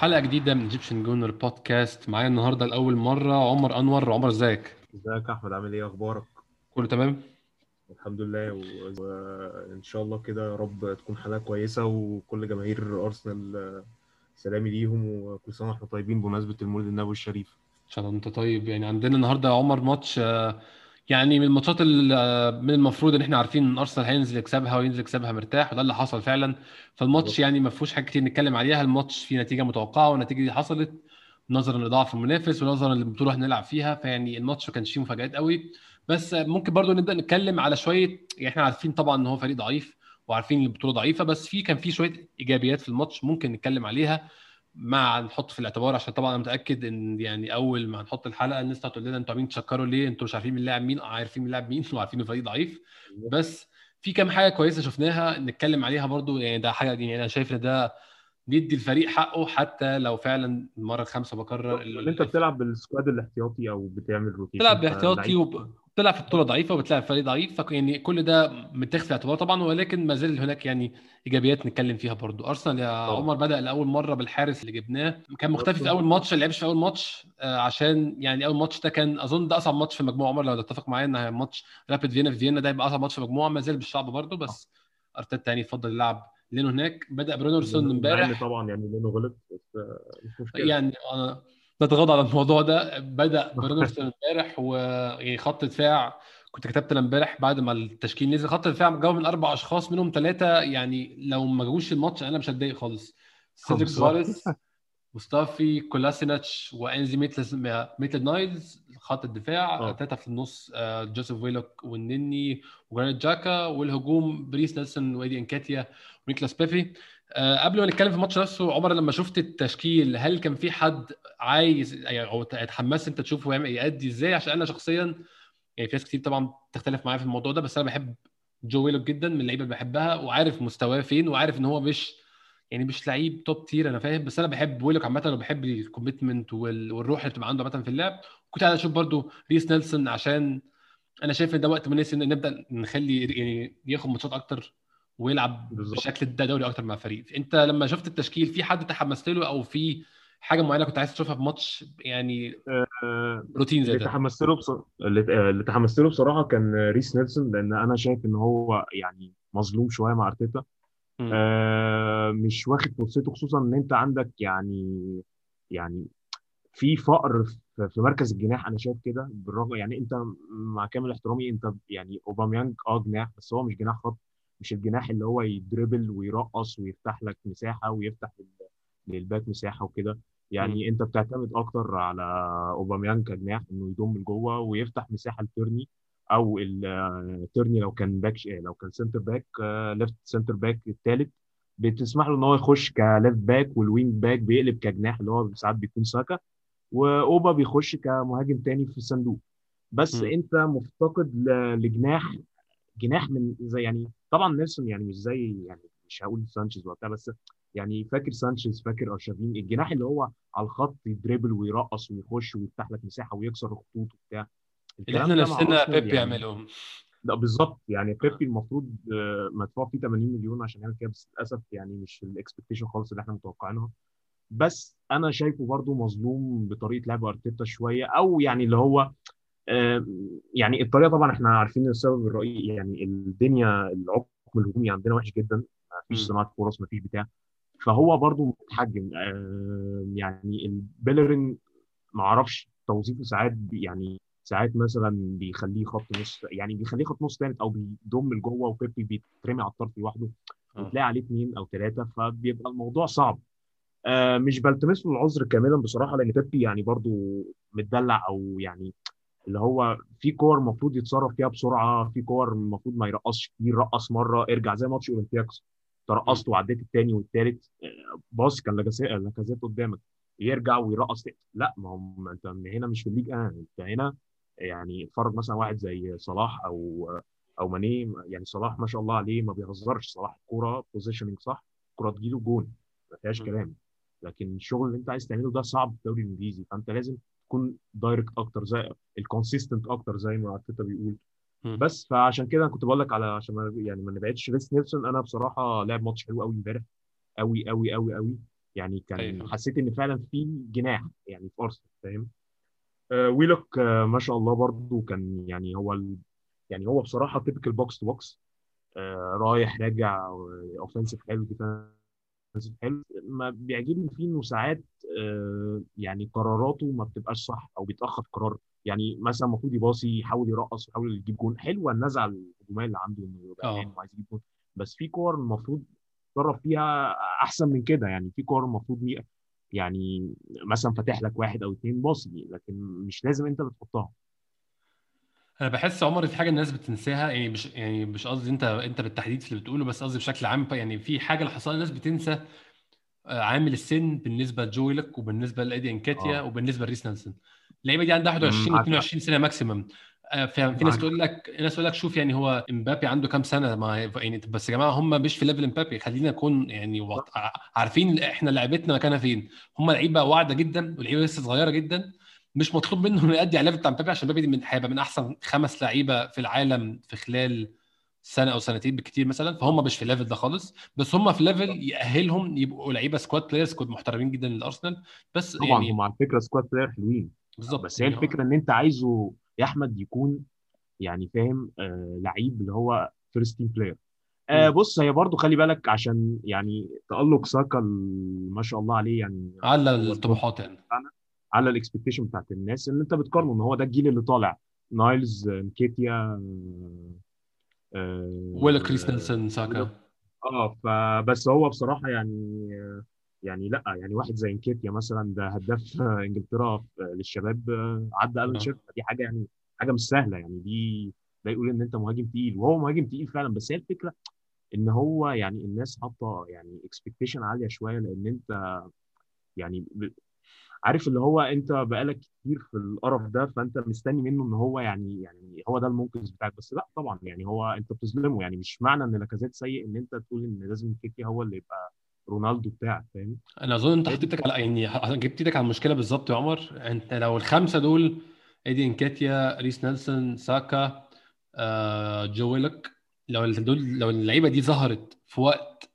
حلقة جديدة من Egyptian Gooner Podcast معايا النهاردة لأول مرة عمر أنور. عمر إزيك؟ إزيك يا أحمد؟ عامل إيه؟ أخبارك؟ كله تمام؟ الحمد لله و- وإن شاء الله كده يا رب تكون حلقة كويسة وكل جماهير أرسنال سلامي ليهم وكل سنة وإحنا طيبين بمناسبة المولد النبوي الشريف. إن شاء الله أنت طيب. يعني عندنا النهاردة يا عمر ماتش آه، يعني من ال matchات من المفروض إن إحنا عارفين إن أرسنال هينزل يكسبها وينزل يكسبها مرتاح وده اللي حصل فعلا. فالماتش. يعني ما فيهوش حاجة كتير نتكلم عليها الماتش فيه نتيجة متوقعة والنتيجة دي حصلت نظرا لضعف المنافس ونظرا للبطولة هنلعب فيها فيعني الماتش ما كانش فيه مفاجآت قوي. بس ممكن برضو نبدأ نتكلم على شوية يعني إحنا عارفين طبعا إن هو فريق ضعيف وعارفين إن البطولة ضعيفة بس في كان في شوية إيجابيات في الماتش ممكن نتكلم عليها. مع نحط في الاعتبار عشان طبعا أنا متأكد إن يعني أول ما نحط الحلقة الناس هتقول لنا أنتوا عاملين تشكروا ليه؟ أنتوا مش عارفين مين لاعب مين عارفين مين لاعب مين وعارفين الفريق ضعيف. بس في كام حاجة كويسة شفناها نتكلم عليها برضو يعني ده حاجة يعني أنا شايف إن ده ندي الفريق حقه حتى لو فعلا المرة الخامسة بكرر إن أنت بتلعب بال squad الاحتياطي أو بتعمل rotation بتلعب باحتياطي وبتلعب في بطولة ضعيفة وبتلعب فريق ضعيف يعني كل ده متاخد في الاعتبار طبعا ولكن ما زال هناك يعني إيجابيات نتكلم فيها برضو. أرسنال يا طبعا. عمر بدأ لأول مرة بالحارس اللي جبناه. كان مختفي في أول ماتش ما لعبش في أول ماتش آه، عشان يعني أول ماتش ده كان أظن ده أصعب ماتش في المجموعه عمر لو تتفق معايا ان ماتش رابيد فيينا في فيينا ده يبقى أصعب ماتش في المجموعه ما زال بالصعب برضو بس أرتيتا يعني يفضل يلعب لينو هناك. بدأ برونارسون امبارح. طبعا يعني لأنه غلط بس مش مشكلة. يعني أنا نتغاضى عن الموضوع ده بدأ برونارسون امبارح ويعني خط دفاع كنت كتبت امبارح بعد ما التشكيل نزل خط الدفاع مكون من أربع أشخاص منهم ثلاثة يعني لو ما جوش الماتش أنا مش هتضايق خالص سيدريك سواريز مصطفي كولاسيناتش وإينزلي ميتلاند ميتلاند نايلز خط الدفاع. ثلاثة في النص آه، جو ويلوك والنني وجرانيت جاكا والهجوم بريس نيلسون وإيدي نكيتياه ونيكولاس بيبي قبل ما نتكلم في الماتش نفسه عمر لما شفت التشكيل هل كان في حد عايز يعني أو اتحمست انت تشوفه يعمل يأدي إزاي؟ عشان أنا شخصيا يعني في ناس كتير طبعا تختلف معايا في الموضوع ده بس أنا بحب جو ويلوك جدا من اللعيبة اللي بحبها وعارف مستواه فين وعارف إن هو مش يعني مش لعيب top tier أنا فاهم. بس أنا بحب ويلوك عامة وبحب ال commitment وال- والروح اللي بتبقى عنده عامة في اللعب. كنت عايز أشوف برضو ريس نيلسون عشان أنا شايف إن ده وقت مناسب إن نبدأ نخلي يعني ياخد matchات أكتر. ويلعب بالظبط. بشكل دوري أكتر مع الفريق أنت لما شفت التشكيل في حد تحمست له أو في حاجة معينة كنت عايز تشوفها في ماتش؟ يعني آه، روتين زي اللي ده. تحمست له بص... اللي آه، اللي تحمست له بصراحة كان ريس نيلسون لأن أنا شايف إن هو يعني مظلوم شوية مع أرتيتا. آه، مش واخد فرصته خصوصا إن أنت عندك يعني يعني في فقر في مركز الجناح. أنا شايف كده بالرغم يعني أنت مع كامل احترامي أنت يعني أوباميانج آه جناح بس هو مش جناح خط. مش الجناح اللي هو يدريبل ويرقص ويفتح لك مساحة ويفتح لل- لل back مساحة وكده. يعني أنت بتعتمد أكتر على أوباميانج كجناح إنه يضم لجوه ويفتح مساحة لتيرني أو ال- آه، تيرني لو كان back لو كان center back left center back الثالث بتسمح له إن هو يخش ك left back وال wing back بيقلب كجناح اللي هو ساعات بيكون ساكا. وأوبا بيخش كمهاجم تاني في الصندوق. بس مم. أنت مفتقد لجناح جناح من زي يعني طبعا نيلسون يعني مش زي يعني مش هقول سانشيز وقتها بس يعني فاكر سانشيز فاكر أرشافين الجناح اللي هو على الخط يدريبل ويرقص ويخش ويفتح لك مساحة ويكسر الخطوط وبتاع. اللي إحنا نفسنا بيبي يعني. يعمله لا بالظبط. يعني Pépé المفروض آه، مدفوع فيه 80 مليون عشان يعمل كده بس للأسف يعني مش ال expectation خالص اللي إحنا متوقعينها. بس أنا شايفه برضو مظلوم بطريقة لعب أرتيتا شوية أو يعني اللي هو آه، يعني الطريقة طبعا إحنا عارفين السبب الرئيسي يعني الدنيا العقم الهجومي عندنا وحش جدا ما فيش. صناعة فرص ما فيش بتاع فهو برضو متحجم يعني بيليرين ما أعرفش توظيفه ساعات يعني ساعات مثلا بيخليه خط نص يعني بيخليه خط نص ثالث أو بيضم لجوه وبيبي بيترمي على الطرف لوحده آه. وتلاقي عليه اثنين أو ثلاثة فبيبقى الموضوع صعب آه مش بلتمس له العذر كاملا بصراحة لأن بيبي يعني برضو متدلع أو يعني اللي هو في كور المفروض يتصرف فيها بسرعة في كور المفروض ما يرقصش كتير رقص مرة ارجع زي ماتش اولمبياكس ترقصت وعديت الثاني والثالث باص كان لاكازيت قدامك يرجع ويرقص. لا ما هو انت هنا مش في الليج آه انت هنا يعني اتفرج مثلا واحد زي صلاح أو أو ماني. يعني صلاح ما شاء الله عليه ما بيهزرش. صلاح الكوره positioning صح الكوره تجيله جون ما فيهاش. كلام. لكن الشغل اللي انت عايز تعمله ده صعب في الدوري الإنجليزي. فأنت لازم تكون direct أكتر زي ال consistent أكتر زي ما ارتيتا بيقول. بس فعشان كده أنا كنت بقول لك على عشان يعني ما نبعدش ريس نيلسون. أنا بصراحة لعب ماتش حلو قوي امبارح. قوي قوي قوي قوي يعني كان أيوه. حسيت إن فعلا في جناح يعني في أرسنال فاهم؟ آه ويلوك آه ما شاء الله برضو كان يعني هو ال... يعني هو بصراحة typical box to box آه رايح راجع اوفensive حلو defensive حلو. ما بيعجبني فيه إنه ساعات آه يعني قراراته ما بتبقاش صح أو بيتأخر قرار. يعني مثلا المفروض يباصي يحاول يرقص يحاول يجيب جون. حلوة النزعه الهجومية اللي عنده إنه يبقى نايم وعايز يجيب جون. بس في كور المفروض يتصرف فيها أحسن من كده. يعني في كور المفروض يعني مثلا فاتح لك واحد أو اتنين باصي لكن مش لازم أنت اللي تحطها أنا بحس عمر في حاجة الناس بتنساها يعني مش يعني مش قصدي أنت أنت بالتحديد في اللي بتقوله بس قصدي بشكل عام يعني في حاجة اللي حصلها الناس بتنسى آه، عامل السن بالنسبة لجو ويلوك وبالنسبة لإيدي نكيتيا آه. وبالنسبة لريس نيلسون. اللعيبة دي عندها أمم، 21 معاك حق. و22 سنة maximum آه، في ناس تقول لك ناس تقول لك شوف يعني هو إمبابي عنده كام سنة ما يعني بس يا جماعة هم مش في level إمبابي. خلينا نكون يعني وط- عارفين إحنا لعيبتنا مكانها فين. هم لعيبة واعدة جدا ولعيبه لسه صغيرة جدا مش مطلوب منه إنه يأدي على ال level بتاع امبابي عشان امبابي دي من هيبقى من أحسن خمس لعيبة في العالم في خلال سنة أو سنتين بالكتير مثلا. فهم مش في ال level ده خالص. بس هم في level يأهلهم يبقوا لعيبة squad players كود محترمين جدا للارسنال بس طبعا يعني هم على فكرة squad player حلوين. بالظبط. بس هي يعني الفكرة إن أنت عايزه يا أحمد يكون يعني فاهم آه لعيب اللي هو first team player آه. بص هي برضو خلي بالك عشان يعني تألق ساكا ما شاء الله عليه يعني على الطموحات يعني. على ال expectation بتاعت الناس إن أنت بتقارنه إن هو ده الجيل اللي طالع. نايلز آه، نكيتيا ريس آه نيلسون ويلوك ساكا آه فبس هو بصراحة يعني آه، يعني لأ يعني واحد زي نكيتيا مثلا ده هداف آه، إنجلترا آه، للشباب آه، عدى ألان آه. شيرر. دي حاجة يعني حاجة مش سهلة يعني. دي ده يقول إن أنت مهاجم تقيل وهو مهاجم تقيل فعلا. بس هي الفكرة إن هو يعني الناس حاطة يعني expectation عالية شوية لأن أنت يعني عارف اللي هو انت بقالك كتير في القرف ده فانت مستني منه ان هو يعني يعني هو ده المنقذ بتاعك. بس لا طبعا يعني هو انت بتظلمه. يعني مش معنى ان لاكازيت سيء ان انت تقول ان لازم كيكي هو اللي يبقى رونالدو بتاعك فاهم؟ أنا أظن أنت الفكرة على يعني جبت إيدك على المشكلة بالظبط يا عمر. أنت لو الخمسة دول إيدي نكيتيا ريس نيلسون ساكا آه جو ويلوك لو دول لو اللعيبة دي ظهرت في وقت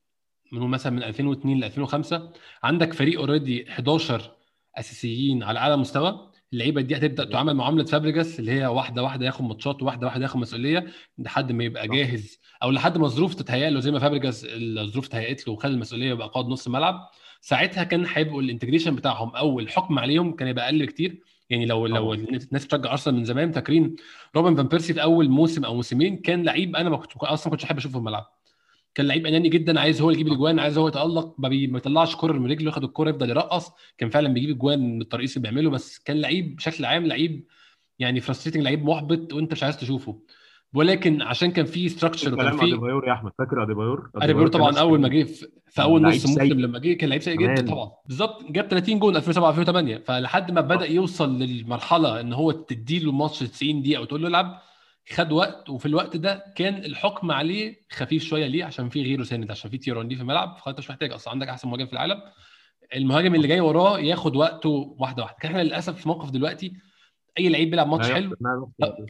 من مثلا من 2002 ل 2005 عندك فريق already 11 أساسيين على أعلى مستوى. اللعيبة دي هتبدأ تعامل معاملة فابريجاس اللي هي واحدة واحدة ياخد ماتشات وواحده واحدة ياخد مسؤولية لحد ما يبقى جاهز أو لحد ما الظروف تتهيأ له زي ما فابريجاس الظروف تهيأت له وخد المسؤولية وبقى قائد نص ملعب ساعتها كان هيبقوا ال integration بتاعهم أو الحكم عليهم كان يبقى أقل بكتير. يعني لو لو الناس بتشجع أرسنال من زمان فاكرين روبن فان بيرسي في أول موسم أو موسمين كان لعيب أنا ما كنت أصلا كنتش أحب أشوفه في الملعب. كان لعيب أناني جدا عايز هو يجيب الاجوان عايز هو يتألق ما, بي... ما يطلعش كرة من رجله ياخد الكرة يفضل يرقص. كان فعلا بيجيب اجوان من الترقيص اللي بيعمله بس كان لعيب بشكل عام لعيب يعني frustrating لعيب محبط وأنت مش عايز تشوفه. ولكن عشان كان في structure وكان في أديبايور يا أحمد. فاكر أديبايور؟ أديبايور طبعا أول ما جه في أول نص موسم لما جه كان لعيب سيء جدا طبعا. بالظبط. جاب 30 جون 2007 2008 فلحد ما بدأ صح يوصل للمرحلة إن هو تديله الماتش 90 دقيقة وتقول له العب خد وقت وفي الوقت ده كان الحكم عليه خفيف شوية ليه عشان في غيره سند عشان في تيرون في الملعب فانت مش محتاج أصلا عندك أحسن مهاجم في العالم. المهاجم اللي جاي وراه ياخد وقته واحدة واحدة. كان إحنا للأسف في موقف دلوقتي أي لعيب بيلعب ماتش لا حلو. يحصل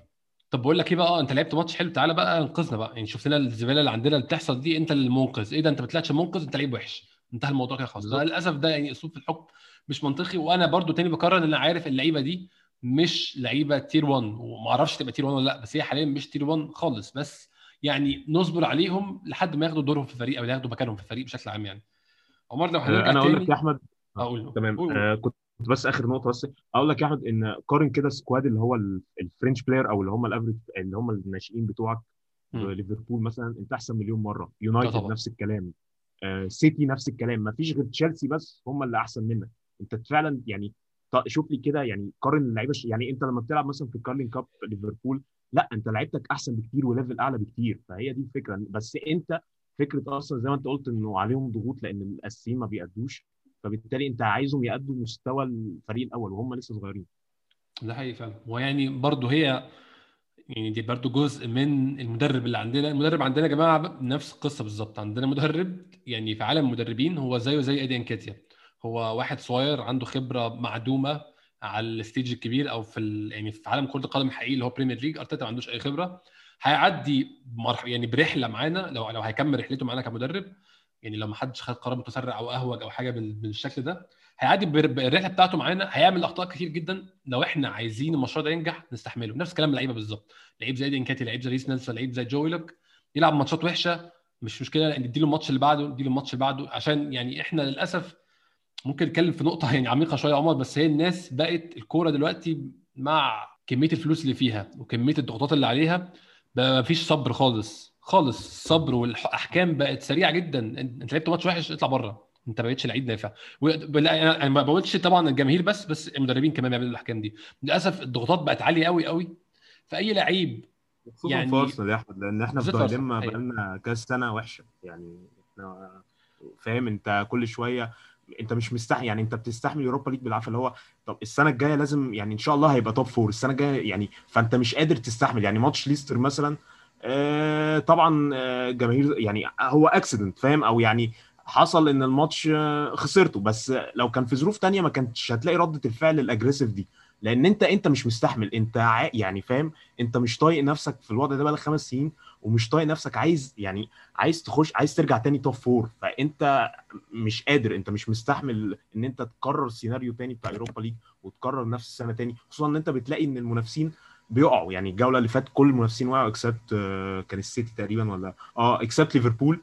طب بقول لك إيه بقى؟ أنت لعبت ماتش حلو تعالى بقى انقذنا بقى. يعني شوف لنا الزبالة اللي عندنا اللي بتحصل دي أنت المنقذ. إيه ده؟ أنت ما طلعتش منقذ أنت لعيب وحش. انتهى الموضوع كده خلاص. للأسف ده يعني أسلوب في الحكم مش منطقي وأنا برضو تاني بكرر إن أنا عارف اللعيبة دي مش لعيبة tier 1 وما أعرفش تبقى tier 1 ولا لا بس هي حاليا مش tier 1 خالص. بس يعني نصبر عليهم لحد ما ياخدوا دورهم في الفريق أو ياخدوا مكانهم في الفريق بشكل عام يعني. عمر لو آه، هنرجع أنا أقول لك يا أحمد آه، أقول. تمام. قول. آه، كنت بس آخر نقطة بس. أقول لك يا أحمد إن قارن كده squad اللي هو ال- الفرنش player أو اللي هم الأفريج اللي هم الناشئين بتوعك. ليفربول مثلا أنت أحسن مليون مرة. يونايتد طبعا. نفس الكلام. آه، سيتي نفس الكلام. ما فيش غير تشيلسي بس هم اللي أحسن منك. أنت فعلا يعني شوف لي كده يعني قارن اللعيبة يعني انت لما بتلعب مثلا في ال Carling Cup ليفربول لا انت لعيبتك أحسن بكتير و level أعلى بكتير فهي دي الفكرة. بس انت فكرة أصلا زي ما انت قلت إنه عليهم ضغوط لأن الأساسيين ما بيأدوش فبالتالي انت عايزهم يأدوا مستوى الفريق الأول وهم لسه صغيرين. ده حقيقي فعلا. ويعني برضه هي يعني دي برضو جزء من المدرب اللي عندنا. المدرب عندنا يا جماعة نفس القصة بالظبط. عندنا مدرب يعني في عالم المدربين هو زيه زي إيدي نكيتيا. هو واحد صغير عنده خبرة معدومة على ال stage الكبير أو في. يعني في عالم كرة القدم الحقيقي اللي هو Premier League أرتيتا ما عندوش أي خبرة. هيعدي. يعني برحلة معانا لو لو هيكمل رحلته معانا كمدرب. يعني لو ما حدش خد قرار متسرع أو أهوج أو حاجة بالشكل ده هيعدي بالرحلة بتاعته معانا. هيعمل أخطاء كتير جدا. لو إحنا عايزين المشروع ده ينجح نستحمله. نفس كلام اللعيبة بالظبط. لعيب زي نكيتيا لعيب زي ريس نيلسون لعيب زي جو ويلوك يلعب ماتشات وحشة. مش مشكلة. نديله الماتش اللي بعده نديله الماتش اللي بعده. عشان يعني إحنا للأسف ممكن نتكلم في نقطة يعني عميقة شوية يا عمر بس هي الناس بقت الكورة دلوقتي مع كمية الفلوس اللي فيها وكمية الضغوطات اللي عليها بقى مفيش صبر خالص خالص. الصبر والأحكام بقت سريعة جدا. أنت لعبت ماتش وحش اطلع بره. أنت ما بقتش لعيب نافع. أنا ما بقولش طبعا الجماهير بس بس المدربين كمان بيعملوا الأحكام دي. للأسف الضغوطات بقت عالية قوي قوي فأي لعيب خصوصا يعني في أرسنال يا أحمد لأن إحنا في dilemma بقالنا كذا سنة وحشة. يعني إحنا فاهم أنت كل شوية انت مش مستحمل يعني انت بتستحمل Europa League بالعافية اللي هو طب السنة الجاية لازم يعني إن شاء الله هيبقى top four السنة الجاية يعني فأنت مش قادر تستحمل يعني ماتش ليستر مثلا آه طبعا آه جماهير يعني هو accident فاهم؟ أو يعني حصل إن الماتش آه خسرته بس لو كان في ظروف تانية ما كانتش هتلاقي ردة الفعل ال aggressive دي لأن أنت أنت مش مستحمل أنت يعني فاهم؟ أنت مش طايق نفسك في الوضع ده بقالك خمس سنين ومش طايق نفسك عايز يعني عايز تخش عايز ترجع تاني top four فأنت مش قادر أنت مش مستحمل إن أنت تكرر سيناريو تاني بتاع Europa League وتكرر نفس السنة تاني. خصوصا إن أنت بتلاقي إن المنافسين بيقعوا. يعني الجولة اللي فاتت كل المنافسين وقعوا except كان السيتي تقريبا ولا؟ آه except ليفربول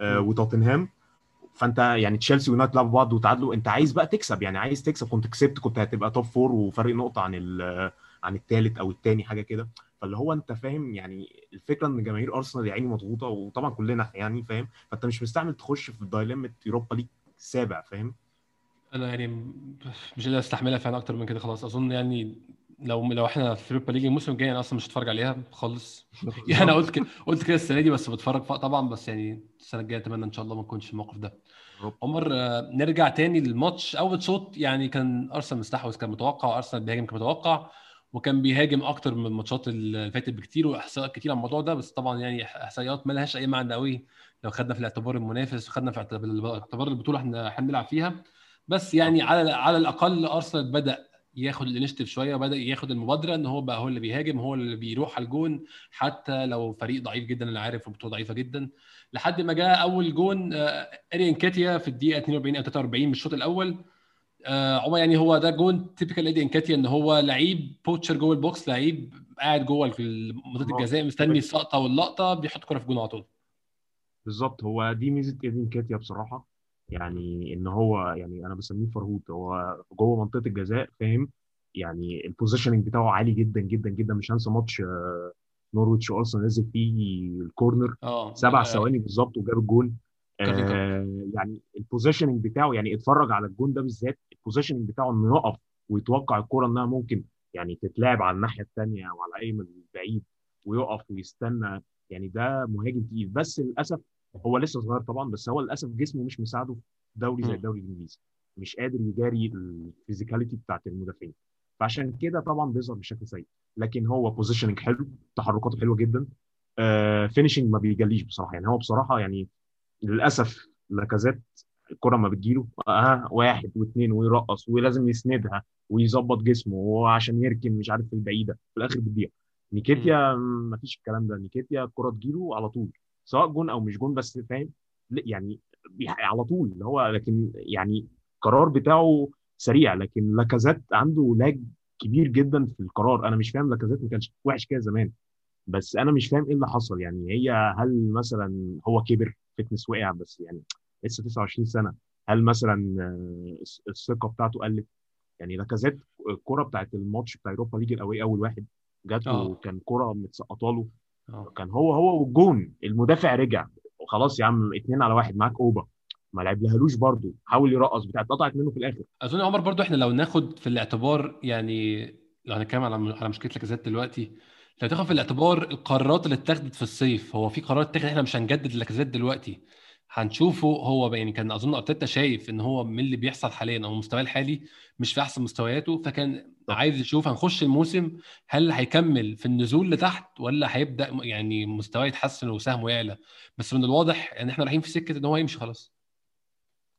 آه وتوتنهام. فأنت يعني تشيلسي ويونايتد لعبوا بعض وتعادلوا. أنت عايز بقى تكسب. يعني عايز تكسب. كنت كسبت كنت هتبقى top four وفرق نقطة عن عن الثالث أو الثاني حاجة كده. فاللي هو أنت فاهم يعني الفكرة إن جماهير أرسنال يا عيني مضغوطة وطبعا كلنا يعني فاهم فأنت مش مستحمل تخش في dilemma Europa League سابع فاهم؟ أنا يعني مش قادر أستحملها فعلا أكتر من كده خلاص. أظن يعني لو لو إحنا في Europa League الموسم الجاي أنا أصلا مش هتفرج عليها خالص. يعني أنا قلت كده قلت كده السنة دي بس بتفرج طبعا بس يعني السنة الجاية أتمنى إن شاء الله ما نكونش في الموقف ده. عمر نرجع تاني للماتش. أول شوط يعني كان أرسنال مستحوذ كان متوقع أرسنال بيهاجم كان متوقع. وكان بيهاجم أكتر من الماتشات اللي فاتت بكتير واحصائيات كتير عن الموضوع ده بس طبعا يعني إحصائيات ما لهاش أي معنى قوي لو خدنا في الاعتبار المنافس وخدنا في اعتبار البطولة إحنا هنلعب فيها. بس يعني على على الأقل أرسنال بدأ ياخد ال initiative شوية وبدأ ياخد المبادرة إن هو بقى هو اللي بيهاجم هو اللي بيروح على الجون حتى لو فريق ضعيف جدا أنا عارف وبطوله ضعيفة جدا. لحد ما جاء أول جون إيدي نكيتيا في الدقيقة 42 أو 43 من الشوط الأول آه عمر يعني هو ده جون typical إيدي نكيتيا إن هو لعيب poacher جوه ال box لعيب قاعد جوه منطقة الجزاء مستني السقطه واللقطة بيحط كرة في الجون على طول. بالظبط. هو دي ميزة إيدي نكيتيا بصراحة. يعني إن هو يعني أنا بسميه فرهوط هو جوه منطقة الجزاء فاهم؟ يعني ال positioning بتاعه عالي جدا جدا جدا. مش هنسى ماتش نورويتش وأرسنال نزل فيه ال corner سبع ثواني بالظبط وجاب الجول آه يعني ال positioning بتاعه يعني اتفرج على الجون ده بالذات ال positioning بتاعه إنه يقف ويتوقع الكوره إنها ممكن يعني تتلعب على الناحية الثانية أو على أي من بعيد ويقف ويستنى. يعني ده مهاجم تقيل. بس للأسف هو لسه صغير طبعا بس هو للأسف جسمه مش مساعده في دوري زي الدوري الإنجليزي. مش قادر يجاري ال physicality بتاعت المدافعين. فعشان كده طبعا بيظهر بشكل سيء. لكن هو positioning حلو تحركاته حلوة جدا. آه finishing ما بيجليش بصراحة. يعني هو بصراحة يعني للأسف لاكازيت الكرة ما بتجيله. آه واحد واثنين ويرقص ولازم يسندها ويظبط جسمه وعشان يركن مش عارف في البعيدة في الآخر بتضيع. نيكيتيا ما فيش الكلام ده. نيكيتيا الكره تجيله على طول سواء جون أو مش جون بس فاهم؟ يعني على طول اللي هو لكن يعني القرار بتاعه سريع لكن لاكازيت عنده lag كبير جدا في القرار. أنا مش فاهم لاكازيت ما كانش وحش كده زمان بس أنا مش فاهم إيه اللي حصل. يعني هي هل مثلا هو كبر؟ fitness وقع بس يعني لسه 29 سنة. هل مثلا الثقة بتاعته قلت؟ يعني لاكازيت الكرة بتاعت الماتش بتاع Europa League ال away أول واحد جات له كان كرة متسقطة له. كان هو هو والجون المدافع رجع. وخلاص يا عم اتنين على واحد معاك أوبا. ما لعبلهالوش برضه. حاول يرقص بتاع اتقطعت منه في الآخر. أظن عمر برضه إحنا لو ناخد في الاعتبار يعني لو هنتكلم على على مشكلة لاكازيت دلوقتي لو تاخد في الاعتبار القرارات اللي اتخذت في الصيف هو في قرارات اتخذت إحنا مش هنجدد لاكازيت دلوقتي. هنشوفه هو يعني كان أظن أرتيتا شايف إن هو من اللي بيحصل حاليا أو مستواه الحالي مش في أحسن مستوياته فكان عايز يشوف هنخش الموسم هل هيكمل في النزول لتحت ولا هيبدأ يعني مستواه يتحسن وسهمه يعلى. بس من الواضح إن إحنا رايحين في سكة إن هو يمشي خلاص.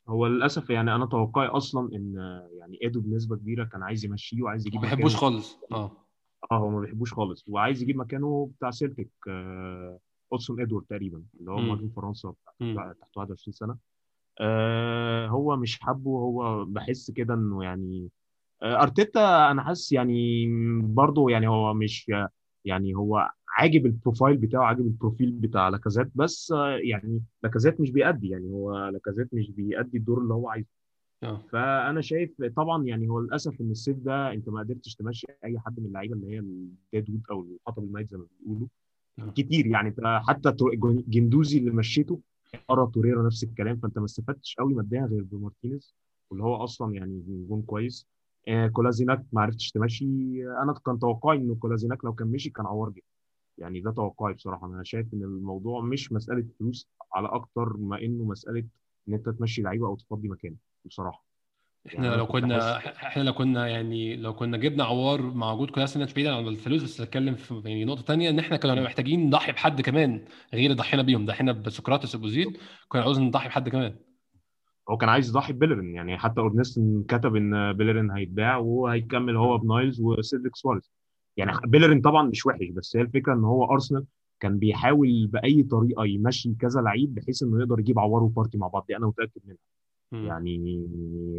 هو للأسف يعني أنا توقعي أصلا إن يعني إيدو بنسبة كبيرة كان عايز يمشيه وعايز يجيب ما بحبوش خالص. آه. آه هو ما بيحبوش خالص. وعايز يجيب مكانه بتاع سيلتيك آه أودسون إدوارد تقريبا اللي هو مهاجم فرنسا تحت 21 سنة. آه هو مش حابه هو بحس كده إنه يعني آه أرتيتا أنا حاسس يعني برضه يعني هو مش يعني هو عاجب ال profile بتاعه عاجب ال profile بتاع لاكازيت بس آه يعني لاكازيت مش بيأدي يعني هو لاكازيت مش بيأدي الدور اللي هو عايزه. آه. فأنا شايف طبعا يعني هو للأسف إن الصيف ده أنت ما قدرتش تمشي أي حد من اللعيبة اللي هي ال dead wood أو الحطب الميت زي ما بيقولوا. آه. كتير يعني أنت حتى جندوزي اللي مشيته أرى توريرا نفس الكلام فأنت ما استفدتش قوي ماديا غير بمارتينيز واللي هو أصلا يعني جون كويس. آه كولاسيناك ما عرفتش تمشي. آه، أنا كان توقعي ان كولاسيناك لو كان مشي كان عوار جدا. يعني ده توقعي بصراحة. أنا شايف إن الموضوع مش مسألة فلوس على أكتر ما إنه مسألة إن أنت تمشي لعيبة أو تفضي مكان. بصراحة. يعني إحنا أنا لو كنا إحنا لو كنا يعني لو كنا جبنا عوار مع وجود كولاسينيتش بعيدا عن الفلوس بس اتكلم في يعني نقطة تانية إن إحنا كنا محتاجين نضحي بحد كمان غير اللي ضحينا بيهم. ضحينا بسقراطس وبأوزيل كنا عاوزين نضحي بحد كمان. هو كان عايز يضحي ببيلرين. يعني حتى اورنستن كتب إن بيلرين هيتباع وهو هيكمل هو بنايلز وسيدريك سواريز. يعني بيلرين طبعا مش وحش بس هي الفكرة إن هو أرسنال كان بيحاول بأي طريقة يمشي كذا لعيب بحيث إنه يقدر يجيب عوار وبارتي مع بعض. دي أنا متأكد منها. مم. يعني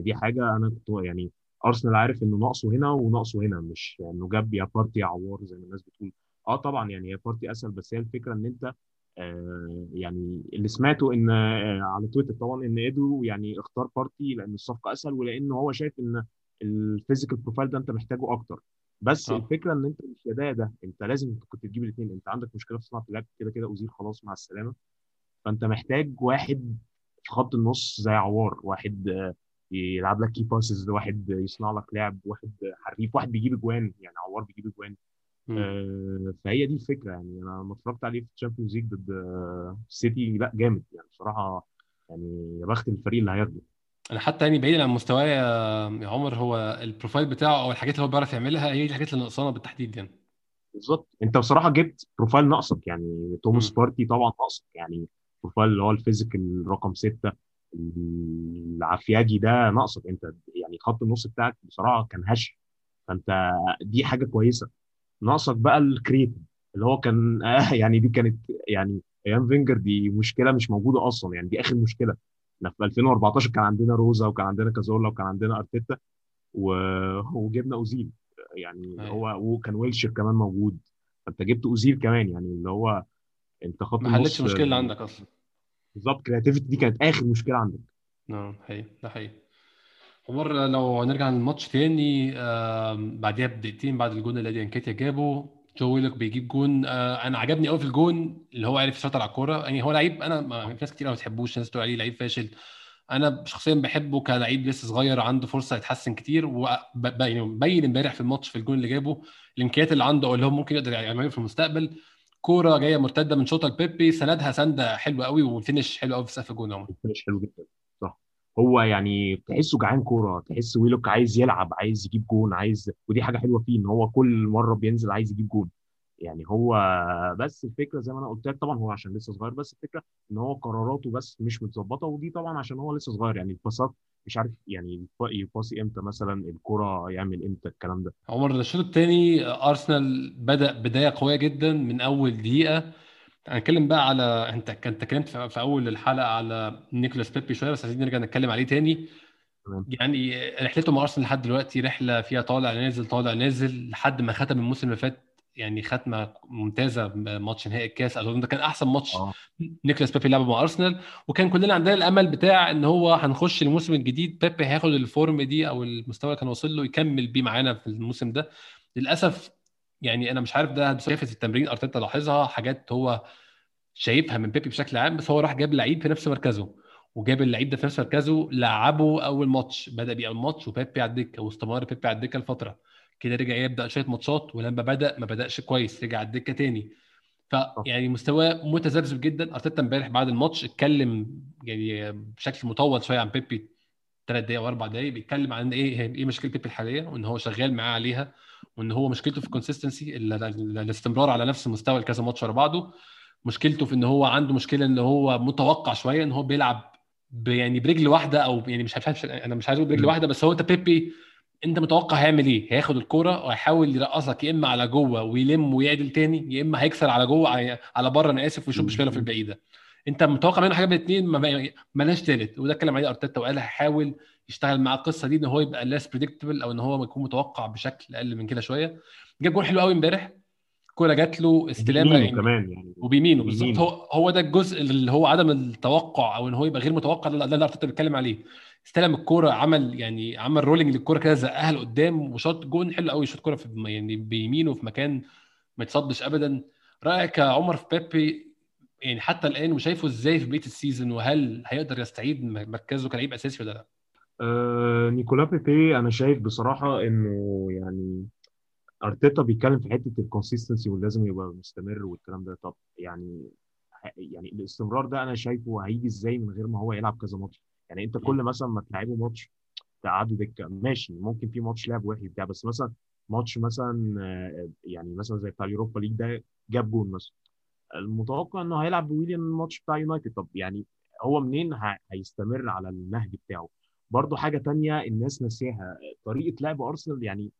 دي حاجة أنا كنت يعني ارسنال عارف إنه ناقصه هنا وناقصه هنا مش إنه جاب يا بارتي يا عوار زي ما الناس بتقول. آه طبعا يعني هي بارتي أسهل بس هي الفكرة إن أنت آه يعني اللي سمعته إن آه على تويتر طبعا إن إدو يعني اختار بارتي لأن الصفقة أسهل ولأن هو شايف إن ال physical profile ده أنت محتاجه أكتر. بس آه. الفكرة إن أنت مش يا ده يا ده أنت لازم كنت تجيب الاثنين أنت عندك مشكلة في صناعة اللعب كده كده أوزيل خلاص مع السلامة. فأنت محتاج واحد في خط النص زي عوار واحد يلعب لك key passes واحد يصنع لك لعب واحد حريف واحد بيجيب أجوان يعني عوار بيجيب أجوان. آه، فهي دي الفكرة يعني. أنا لما اتفرجت عليه في ال Champions League ضد السيتي لا جامد يعني. بصراحة يعني يا بخت الفريق اللي هياخده. أنا حتى يعني بعيدا عن مستواه يا عمر هو ال profile بتاعه أو الحاجات اللي هو بيعرف يعملها هي دي الحاجات اللي ناقصانا بالتحديد يعني. بالظبط. أنت بصراحة جبت profile ناقصك يعني. توماس. بارتي طبعا ناقصك يعني. profile اللي هو ال physical رقم ستة العفياجي ده ناقصك. انت يعني خط النص بتاعك بصراحة كان هش. فانت دي حاجة كويسة. ناقصك بقى ال creative اللي هو كان آه يعني دي كانت يعني أيام فينجر دي مشكلة مش موجودة أصلا. يعني دي آخر مشكلة. إحنا في 2014 كان عندنا روزيسكي وكان عندنا كازورلا وكان عندنا أرتيتا و... وجبنا أوزيل. يعني أيوة. هو وكان ويلشر كمان موجود. فانت جبت أوزيل كمان. يعني اللي هو انت خط ما حلتش المشكلة اللي عندك أصلا. بالظبط creativity دي كانت آخر مشكلة عندك. آه حقيقي ده حقيقي. عمر لو نرجع للماتش تاني بعديها بدقيقتين بعد الجون اللي نكيتيا جابه جو ويلوك بيجيب جون آه، أنا عجبني قوي في الجون اللي هو عرف يسيطر على الكورة. يعني هو لعيب أنا في ناس كتير ما بتحبوش ناس تقول عليه لعيب فاشل. أنا شخصيا بحبه كلعيب لسه صغير عنده فرصة يتحسن كتير وبين امبارح في الماتش في الجون اللي جابه الامكانيات اللي عنده أو اللي هو ممكن يقدر يعمله في المستقبل كورة جاية مرتدة من شوطة لبيبي، سندها سندة حلوة قوي وال finish حلو قوي في سقف الجون ال finish حلو جدا. صح. هو يعني تحسه جعان كورة تحس ويلوك عايز يلعب عايز يجيب جون عايز ودي حاجة حلوة فيه إن هو كل مرة بينزل عايز يجيب جون. يعني هو بس الفكرة زي ما أنا قلت لك طبعا هو عشان لسه صغير بس الفكرة إن هو قراراته بس مش متظبطة ودي طبعا عشان هو لسه صغير. يعني الباصات مش عارف يعني يباصي إمتى مثلا الكرة يعمل إمتى الكلام ده. عمر الشوط الثاني أرسنال بدأ بداية قوية جدا من أول دقيقة. هنتكلم بقى على أنت كنت اتكلمت في في أول الحلقة على نيكولاس بيبي شوية بس عايزين نرجع نتكلم عليه تاني. تمام. يعني رحلته مع أرسنال لحد دلوقتي رحلة فيها طالع نازل طالع نازل لحد ما ختم الموسم اللي فات يعني ختمها ممتاز ماتش نهائي الكاس اظن ده كان أحسن ماتش آه. نيكولاس بيبي لعبه مع أرسنال. وكان كلنا عندنا الأمل بتاع إن هو هنخش الموسم الجديد بيبي هياخد الفورم دي أو المستوى اللي كان واصل له يكمل بيه معانا في الموسم ده. للأسف يعني أنا مش عارف ده بصفه التمرين أرتيتا لاحظها حاجات هو شايفها من بيبي بشكل عام بس هو راح جاب لعيب في نفس مركزه. وجاب اللعيب ده في نفس مركزه لعبه أول ماتش بدأ بيه أول ماتش وبيبي على الدكة واستمر بيبي على الدكة لفترة. كده رجع يبدأ شوية ماتشات ولما بدأ ما بدأش كويس رجع على الدكة تاني. فيعني مستواه متذبذب جدا. أرتيتا امبارح بعد الماتش اتكلم يعني بشكل مطول شوية عن بيبي ثلاث دقائق واربع دقائق بيتكلم عن إيه إيه مشكلة بيبي الحالية وإن هو شغال معاه عليها وإن هو مشكلته في الكونسستنسي الاستمرار على نفس المستوى لكذا ماتش ورا بعضه. مشكلته في إن هو عنده مشكلة إن هو متوقع شوية إن هو بيلعب يعني برجل واحدة أو يعني مش عارف أنا مش عايز أقول برجل. واحدة بس هو أنت بيبي أنت متوقع هيعمل إيه؟ هياخد الكورة وهيحاول يرقصك يا إما على جوه ويلم ويعدل تاني يا إما هيكسر على جوه على- بره أنا آسف ويشوط بشماله في البعيدة. أنت متوقع منه حاجة من الاثنين ما مالهاش ثالث وده اتكلم عليه أرتيتا وقال هيحاول يشتغل مع القصة دي إن هو يبقى less predictable أو إن هو يكون متوقع بشكل أقل من كده شوية. جاب جول حلو قوي امبارح كوره جات له استلامه كمان يعني. وبيمينه بالظبط. هو هو ده الجزء اللي هو عدم التوقع أو إن هو يبقى غير متوقع ده ده اللي ارتيتا بيتكلم عليه. استلم الكورة عمل يعني عمل rolling للكورة كده زقها لقدام وشاط جون حلو قوي شاط كورة في يعني بيمينه في مكان ما يتصدش ابدا. رأيك يا عمر في بيبي يعني حتى الآن وشايفه إزاي في بقية ال season؟ وهل هيقدر يستعيد مركزه كلاعب أساسي ولا لأ؟ آه نيكولا بيبي أنا شايف بصراحة إنه يعني أرتيتا بيتكلم في حتة ال consistency ولازم يبقى مستمر والكلام ده. طب يعني يعني الاستمرار ده أنا شايفه هيجي إزاي من غير ما هو يلعب كذا ماتش؟ يعني أنت كل مثلا ما تلعبه ماتش تقعده دكة ماشي ممكن في ماتش لعب وحش بتاع بس مثلا ماتش مثلا آه، يعني مثلا زي بتاع ال Europa League ده جاب جون مثلا. المتوقع إنه هيلعب بويليام الماتش بتاع يونايتد. طب يعني هو منين هيستمر على النهج بتاعه؟ برضه حاجة تانية الناس ناسيها طريقة لعب أرسنال يعني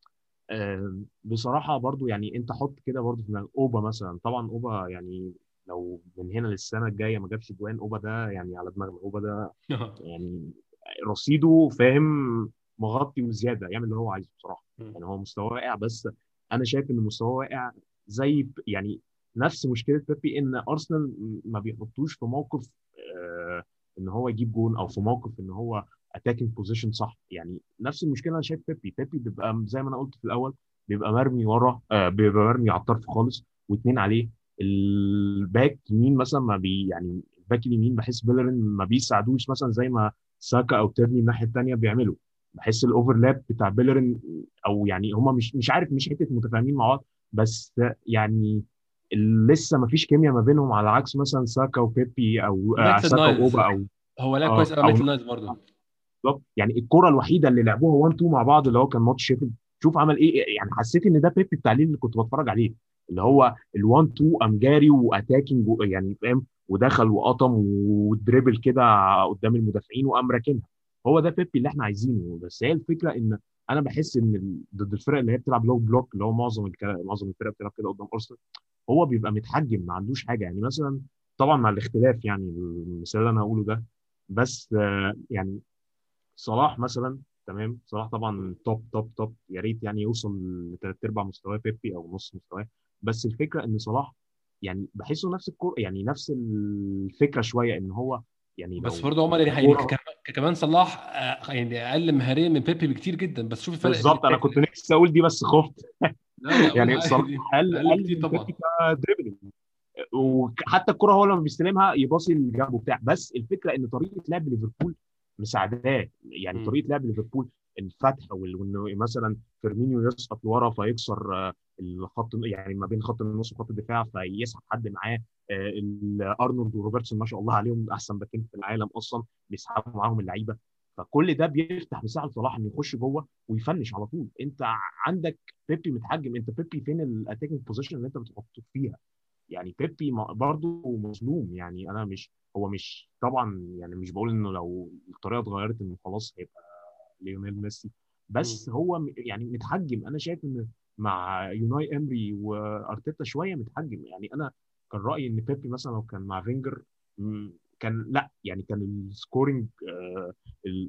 بصراحة برضه يعني أنت حط كده برضه في دماغك أوبا مثلا. طبعا أوبا يعني لو من هنا للسنة الجاية ما جابش أجوان أوبا ده يعني على دماغنا. أوبا ده يعني رصيده فاهم مغطي وزيادة يعمل اللي هو عايزه بصراحة. يعني هو مستواه واقع بس أنا شايف إن مستواه واقع زي يعني نفس مشكلة بيبي إن أرسنال ما بيحطوش في موقف آه إن هو يجيب جون أو في موقف إن هو attacking position صح. يعني نفس المشكلة أنا شايف بيبي. بيبي بيبقى زي ما أنا قلت في الأول بيبقى مرمي ورا آه بيبقى مرمي على الطرف خالص واثنين عليه. الباك يمين مثلا ما بي يعني الباك اليمين بحس بيلرين ما بيساعدوش مثلا زي ما ساكا أو تيرني الناحية الثانية بيعملوا. بحس ال overlap بتاع بيلرين أو يعني هما مش مش عارف مش حتة متفاهمين مع بعض. بس يعني لسه ما فيش كيمياء ما بينهم على عكس مثلا ساكا وبيبي أو آه ساكا وأوبا أو هو لعب آه كويس قوي أو ميتلاند نايلز برضه. بالظبط. يعني الكرة الوحيدة اللي لعبوها 1 2 مع بعض اللي هو كان ماتش شيفيلد. شوف عمل إيه يعني حسيت إن ده بيبي بتاع ليل اللي كنت بتفرج عليه. اللي هو ال1 2 قام جاري و attacking يعني فاهم ودخل وقطم و dribble كده قدام المدافعين وقام راكنها هو ده بيبي اللي إحنا عايزينه. بس هي الفكرة إن أنا بحس إن ضد الفرق اللي هي بتلعب low block اللي هو معظم معظم الفرق بتلعب كده قدام أرسنال هو بيبقى متحجم ما عندوش حاجة. يعني مثلا طبعا مع الاختلاف يعني المثال اللي أنا هقوله ده. بس آه، يعني صلاح مثلا تمام؟ صلاح طبعا توب توب توب يا ريت يعني يوصل لثلاث ارباع مستواه بيبي أو نص مستواه بس الفكرة إن صلاح يعني بحسه نفس الكوره يعني نفس الفكرة شوية إن هو يعني بس برضه عمر يعني كمان صلاح آه، يعني أقل مهاريا من بيبي بكتير جدا. بس شوف الفرق بالظبط أنا كنت نفسي أقول دي بس خفت. يعني صلاح أقل أقل طبعا بيبي ك dribbling. وحتى الكرة هو لما بيستلمها يباصي اللي جنبه بتاع بس الفكرة إن طريقة لعب ليفربول مساعداه. يعني. طريقة لعب ليفربول الفتح وإنه مثلا فيرمينيو يسقط لورا فيكسر آه، الخط يعني ما بين خط النص وخط الدفاع فيسحب حد معاه آه، ارنولد وروبرتسون ما شاء الله عليهم أحسن باكين في العالم أصلا بيسحبوا معاهم اللعيبة. فكل ده بيفتح مساحة لصلاح إنه يخش جوه وي finish على طول. أنت عندك بيبي متحجم أنت بيبي فين ال attacking position اللي أنت بتحطه فيها؟ يعني بيبي برضه مظلوم يعني أنا مش هو مش طبعا يعني مش بقول إنه لو الطريقة اتغيرت إنه خلاص هيبقى ليونيل ميسي. بس هو يعني متحجم. أنا شايف إن مع يوناي إمري وأرتيتا شوية متحجم. يعني أنا كان رأيي إن بيبي مثلا لو كان مع فينجر كان لأ يعني كان ال scoring آه،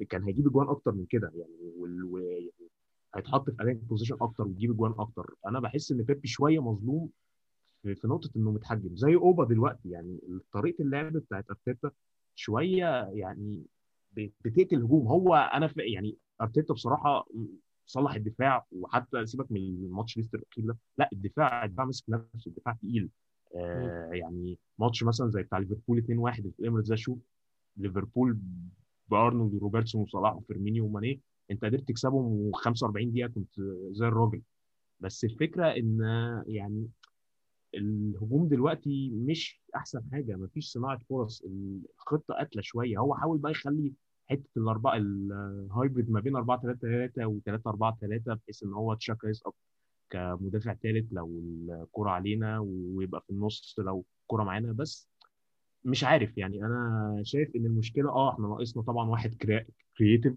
كان هيجيب اجوان أكتر من كده يعني وال- يعني هيتحط في attack position أكتر ويجيب اجوان أكتر. أنا بحس إن بيبي شوية مظلوم في في نقطة إنه متحجم زي أوبا دلوقتي يعني طريقة اللعب بتاعت أرتيتا شوية يعني بتقتل الهجوم. هو أنا في يعني أرتيتا بصراحة صلح الدفاع وحتى سيبك من الماتش ليستر الأخير ده لا الدفاع الدفاع مسك نفسه الدفاع تقيل. آه يعني ماتش مثلا زي بتاع ليفربول 2-1 في الإمارات ده شوف ليفربول بأرنولد وروبرتسون وصلاح وفيرمينيو وماني أنت قدرت تكسبهم و45 دقيقة كنت زي الراجل. بس الفكرة إن يعني الهجوم دلوقتي مش أحسن حاجة مفيش صناعة فرص الخطة قاتلة شوية. هو حاول بقى يخلي حتة الاربعه ال hybrid ما بين 4 3 3 و 3 4 3 بحيث إن هو تشاكا يسقط كمدافع ثالث لو الكرة علينا ويبقى في النص لو الكرة معانا. بس مش عارف يعني أنا شايف إن المشكلة آه إحنا ناقصنا طبعا واحد creative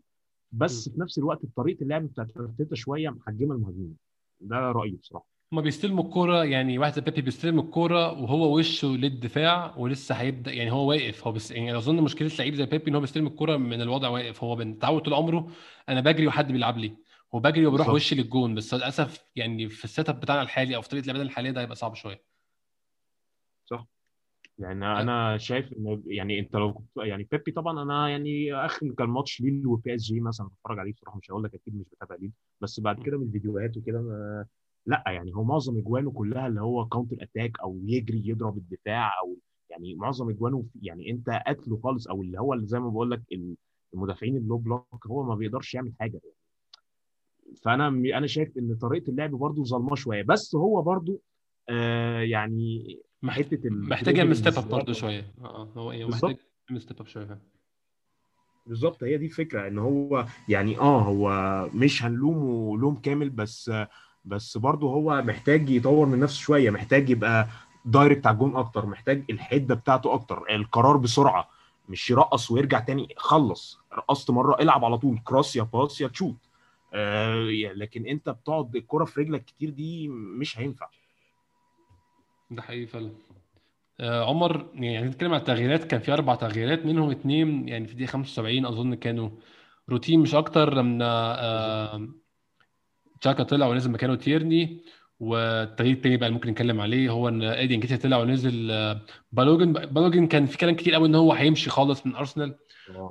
بس في نفس الوقت طريقة اللعب بتاعت أرتيتا شوية محجمة المهاجمين. ده رأيي بصراحة. هما بيستلموا الكورة يعني واحد زي بيبي بيستلم الكورة وهو وشه للدفاع ولسه هيبدأ يعني هو واقف هو بس يعني أظن مشكلة لعيب زي بيبي إن هو بيستلم الكورة من الوضع واقف هو متعود طول عمره أنا بجري وحد بيلعب لي وبجري وبروح بالظبط. وشي للجون بس للأسف يعني في ال set up بتاعنا الحالي أو في طريقة لعبنا الحالية ده هيبقى صعب شوية. يعني أنا شايف إن يعني أنت لو كنت- يعني بيبي طبعا أنا يعني آخر كان ماتش ليل وبي اس جي مثلا بتفرج عليه بصراحة مش هقول لك أكيد مش بتابع ليل بس بعد كده من الفيديوهات وكده لا يعني هو معظم اجوانه كلها اللي هو counter attack أو يجري يضرب الدفاع أو يعني معظم اجوانه يعني أنت قتله خالص أو اللي هو اللي زي ما بقول لك المدافعين ال low block هو ما بيقدرش يعمل حاجة يعني فأنا أنا شايف إن طريقة اللعب برضه ظالماه شوية بس هو برضه آه يعني حتة محتاج يعمل step up برضه شوية آه هو إيه. محتاج يعمل step up شوية. بالظبط هي دي الفكرة إن هو يعني آه هو مش هنلومه لوم كامل بس بس برضه هو محتاج يطور من نفسه شوية محتاج يبقى direct على الجون أكتر محتاج الحدة بتاعته أكتر القرار بسرعة مش يرقص ويرجع تاني خلص رقصت مرة العب على طول cross يا pass يا تشوت آه لكن أنت بتقعد الكرة في رجلك كتير دي مش هينفع. ده حقيقي فعلا. آه عمر يعني نتكلم عن التغييرات كان في أربع تغييرات منهم اثنين يعني في دقيقه 75 أظن كانوا روتين مش أكتر لما آه تشاكا طلع ونزل مكانه تيرني والتغيير التاني بقى ممكن نتكلم عليه هو إن إيدي انكيتيا طلع ونزل آه، بالوجن بالوجن كان في كلام كتير قوي إن هو هيمشي خالص من أرسنال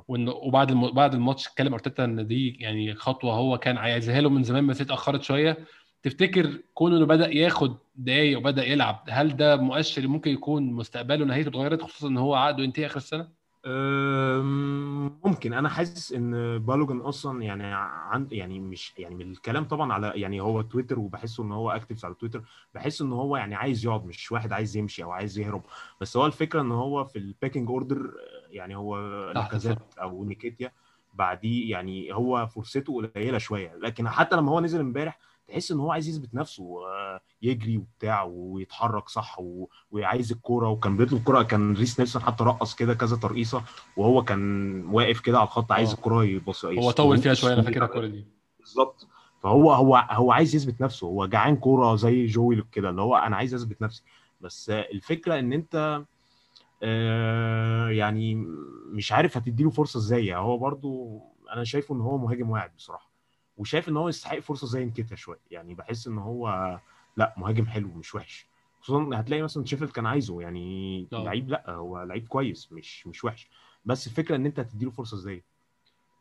وإن وبعد الم... بعد الماتش اتكلم أرتيتا إن دي يعني خطوة هو كان عايزها له من زمان بس اتأخرت شوية تفتكر كونه إنه بدأ ياخد دقايق وبدأ يلعب هل ده مؤشر ممكن يكون مستقبله نهايته اتغيرت خصوصا إن هو عقده ينتهي آخر السنة؟ ممكن. أنا حاسس إن بالوجن أصلا يعني عند يعني مش يعني من الكلام طبعا على يعني هو تويتر وبحسه إن هو اكتف على تويتر بحس إن هو يعني عايز يقعد مش واحد عايز يمشي أو عايز يهرب. بس هو الفكرة إن هو في ال pecking order يعني هو لاكازيت أو نيكيتيا بعديه يعني هو فرصته قليلة شوية. لكن حتى لما هو نزل امبارح تحس إن هو عايز يثبت نفسه يجري وبتاع ويتحرك صح. وعايز الكورة وكان بيطلب الكورة كان ريس نيلسون حتى رقص كده كذا ترقيصة وهو كان واقف كده على الخط عايز آه. الكورة يبص هو طول فيها شوية أنا فاكر الكوره دي. بالظبط. فهو هو هو عايز يثبت نفسه هو جعان كورة زي جوع كده اللي هو أنا عايز أثبت نفسي. بس الفكرة إن أنت آه، يعني مش عارف هتديله فرصة إزاي. يعني هو برضو أنا شايفه إن هو مهاجم واعد بصراحة. وشايف إن هو يستحق فرصة زي انكيتا شوية. يعني بحس إن هو لأ مهاجم حلو مش وحش. خصوصا هتلاقي مثلا شيفيلد كان عايزه. يعني آه. لعيب لأ هو لعيب كويس مش مش وحش. بس الفكرة إن أنت هتديله فرصة إزاي؟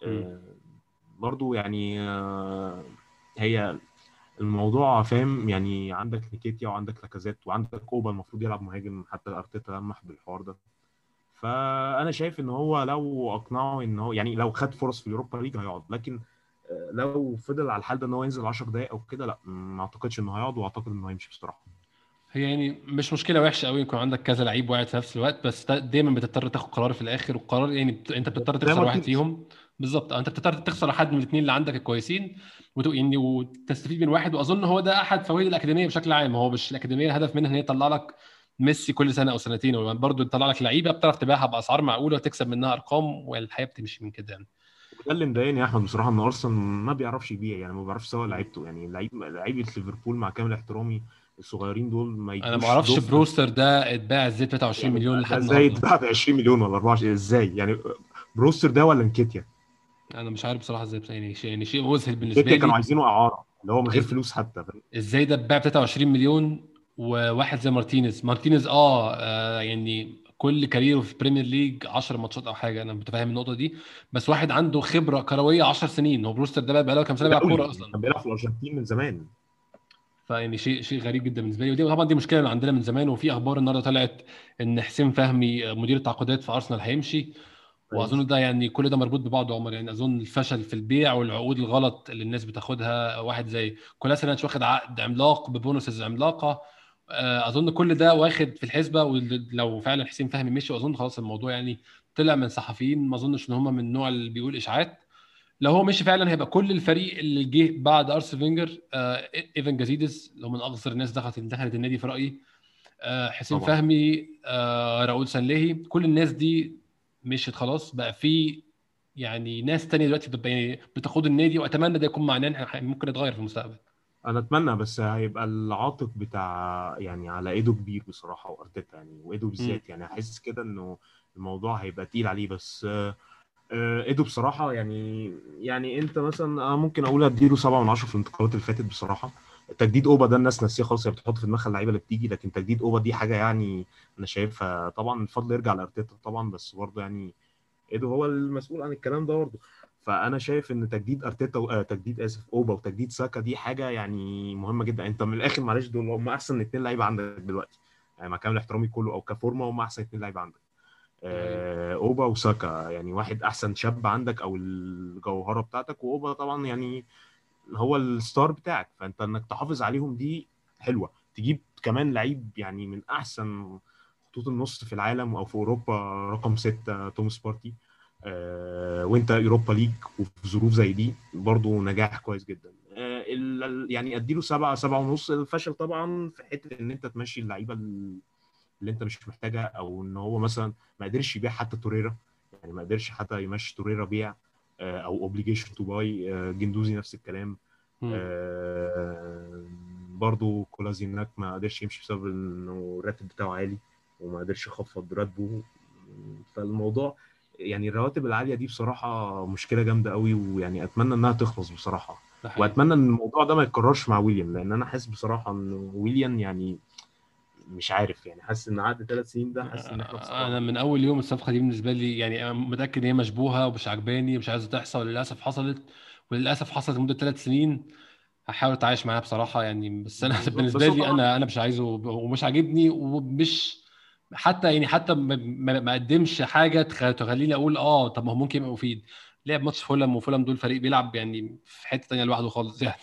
آه، برضو يعني آه، هي الموضوع فاهم؟ يعني عندك نيكيتيا وعندك لاكازيت وعندك اوبا المفروض يلعب مهاجم حتى أرتيتا لمح بالحوار ده. فأنا شايف إن هو لو أقنعه إن هو يعني لو خد فرص في ال Europa League هيقعد. لكن لو فضل على الحال ده إن هو ينزل 10 دقائق أو كده لأ ما أعتقدش إنه هيقعد وأعتقد إنه هيمشي بصراحه هي يعني مش مشكلة وحشة قوي يكون عندك كذا لعيب واعد في نفس الوقت بس دا- دايما بتضطر تاخد قرار في الآخر والقرار يعني بت... أنت بتضطر تخسر واحد. فيهم. بالظبط. أنت بتضطر تخسر حد من الاثنين اللي عندك الكويسين وت... يعني وتستفيد من واحد. وأظن هو ده أحد فوائد الأكاديمية بشكل عام. هو مش الأكاديمية الهدف منها إن هي تطلع لك ميسي كل سنة أو سنتين. وبرضه تطلع لك لعيبة بتعرف تبيعها بأسعار معقولة وتكسب منها أرقام والحياة بتمشي من كده يعني. وده اللي مضايقني يا أحمد بصراحة إن أرسنال ما بيعرفش يبيع يعني ما بيعرفش يسوق لعيبته يعني لعيب لعيبه ليفربول مع كامل احترامي الصغيرين دول ما أنا ما أعرفش. بروستر ده اتباع إزاي 23 مليون ده لحد إزاي يتباع ب 20 مليون ولا 24 إزاي؟ يعني بروستر ده ولا نكيتيا أنا مش عارف بصراحة إزاي يعني شيء يعني شيء مذهل بالنسبة نكيتيا كانوا لي. عايزينه إعارة اللي هو من غير فلوس حتى؟ إزاي ده اتباع ب 23 مليون وواحد زي مارتينيز؟ مارتينيز آه, آه يعني كل career ه في Premier League 10 ماتشات أو حاجة أنا متفاهم النقطة دي. بس واحد عنده خبرة كروية 10 سنين هو بروستر ده بقى له كام سنة بيلعب. كورة أصلا. كان بيلعب في الأرجنتين من زمان. فيعني شيء شيء غريب جدا بالنسبة لي. ودي طبعا دي مشكلة عندنا من زمان وفي أخبار النهارده طلعت إن حسين فهمي مدير التعاقدات في أرسنال هيمشي. وأظن ده يعني كل ده مربوط ببعضه يا عمر. يعني أظن الفشل في البيع والعقود الغلط اللي الناس بتاخدها واحد زي كولاسيناتش واخد عقد عملاق ب bonuses عملاقة. أظن كل ده واخد في الحسبة ولو فعلا حسين فهمي مشي واظن خلاص الموضوع يعني طلع من صحفيين ما أظنش إن هم من النوع اللي بيقول إشاعات. لو هو مشي فعلا هيبقى كل الفريق اللي جه بعد أرسين فينجر آه إيفان جازيدس اللي هو من أقذر الناس دخلت دخلت النادي في رأيي آه حسين طبعا. فهمي آه راؤول سانليهي كل الناس دي مشيت خلاص. بقى في يعني ناس تانية دلوقتي بت- يعني بتقود النادي وأتمنى ده يكون معناه ممكن يتغير في المستقبل. أنا اتمنى بس هيبقى العاطف بتاع يعني على ايده كبير بصراحة وارتيتا يعني وايده. بالذات يعني احس كده انه الموضوع هيبقى تقيل عليه بس آه، ايده بصراحة يعني يعني انت مثلا آه، ممكن أقول اديله سبعة من عشرة في الانتقالات اللي فاتت بصراحة تجديد اوبا ده الناس ناسيه خالص هي بتحط في دماغها اللعيبة اللي بتيجي لكن تجديد اوبا دي حاجة يعني أنا شايفها طبعا الفضل يرجع لأرتيتا طبعا بس برضه يعني ايدو هو المسؤول عن الكلام ده برضه فأنا شايف إن تجديد أرتيتا آه تجديد آسف أوبا وتجديد ساكا دي حاجة يعني مهمة جدا. أنت من الآخر معلش دول هم أحسن اثنين لعيبة عندك دلوقتي. يعني مع كامل احترامي كله أو كفورمة هم أحسن اثنين لعيبة عندك. آه أوبا وساكا يعني واحد أحسن شاب عندك أو الجوهرة بتاعتك وأوبا طبعا يعني هو ال star بتاعك. فأنت إنك تحافظ عليهم دي حلوة. تجيب كمان لعيب يعني من أحسن خطوط النص في العالم أو في أوروبا رقم ستة توماس بارتي. وانت Europa League وفي ظروف زي دي برضو نجاح كويس جدا. آه، يعني اديله سبعة سبعة ونص الفشل طبعا في حتة إن أنت تمشي اللعيبة اللي أنت مش محتاجها أو إن هو مثلا ما قدرش يبيع حتى توريرا. يعني ما قدرش حتى يمشي توريرا بيع آه، أو obligation to buy جندوزي نفس الكلام. آه، برضو كولازيناك ما قدرش يمشي بسبب إنه الراتب بتاعه عالي وما قدرش يخفض راتبه. فالموضوع يعني الرواتب العالية دي بصراحة مشكلة جامدة قوي ويعني أتمنى إنها تخلص بصراحة. وأتمنى إن الموضوع ده ما يتكررش مع ويليام لأن أنا حاسس بصراحة إن ويليام يعني مش عارف يعني حاسس إن عقد ثلاث سنين ده حاسس إن إحنا. أنا من أول يوم الصفقة دي بالنسبة لي يعني أنا متأكد إن هي مشبوهة ومش عجباني مش عايزة تحصل للاسف حصلت وللأسف حصلت لمدة ثلاث سنين هحاول أتعايش معاها بصراحة يعني بس أنا. بالنسبة لي أنا أنا مش عايزه ومش عاجبني ومش حتى يعني حتى ما- قدمش حاجة تخ- تخليني أقول آه طب ما هو ممكن يبقى مفيد. لعب ماتش فولم وفولم دول فريق بيلعب يعني في حتة ثانية لوحده خالص يعني.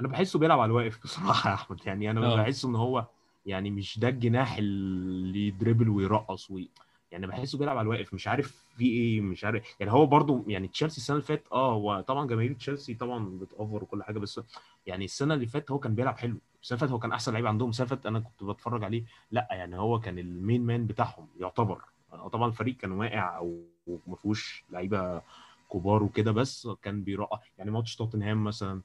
أنا بحسه بيلعب على الواقف بصراحة يا أحمد. يعني أنا آه. بحس إن هو يعني مش ده الجناح اللي يدربل ويرقص وي... يعني بحسه بيلعب على الواقف مش عارف في إيه مش عارف. يعني هو برضو يعني تشيلسي السنة اللي فاتت آه هو طبعا جماهير تشيلسي طبعا بتأفور وكل حاجة بس يعني السنة اللي فاتت هو كان بيلعب حلو. السنة اللي فاتت هو كان أحسن لعيب عندهم السنة اللي فاتت أنا كنت بتفرج عليه لأ يعني هو كان ال main man بتاعهم يعتبر. آه، طبعا الفريق كان واقع أو ما فيهوش لعيبة كبار وكده بس كان بيرقص. يعني ماتش توتنهام مثلا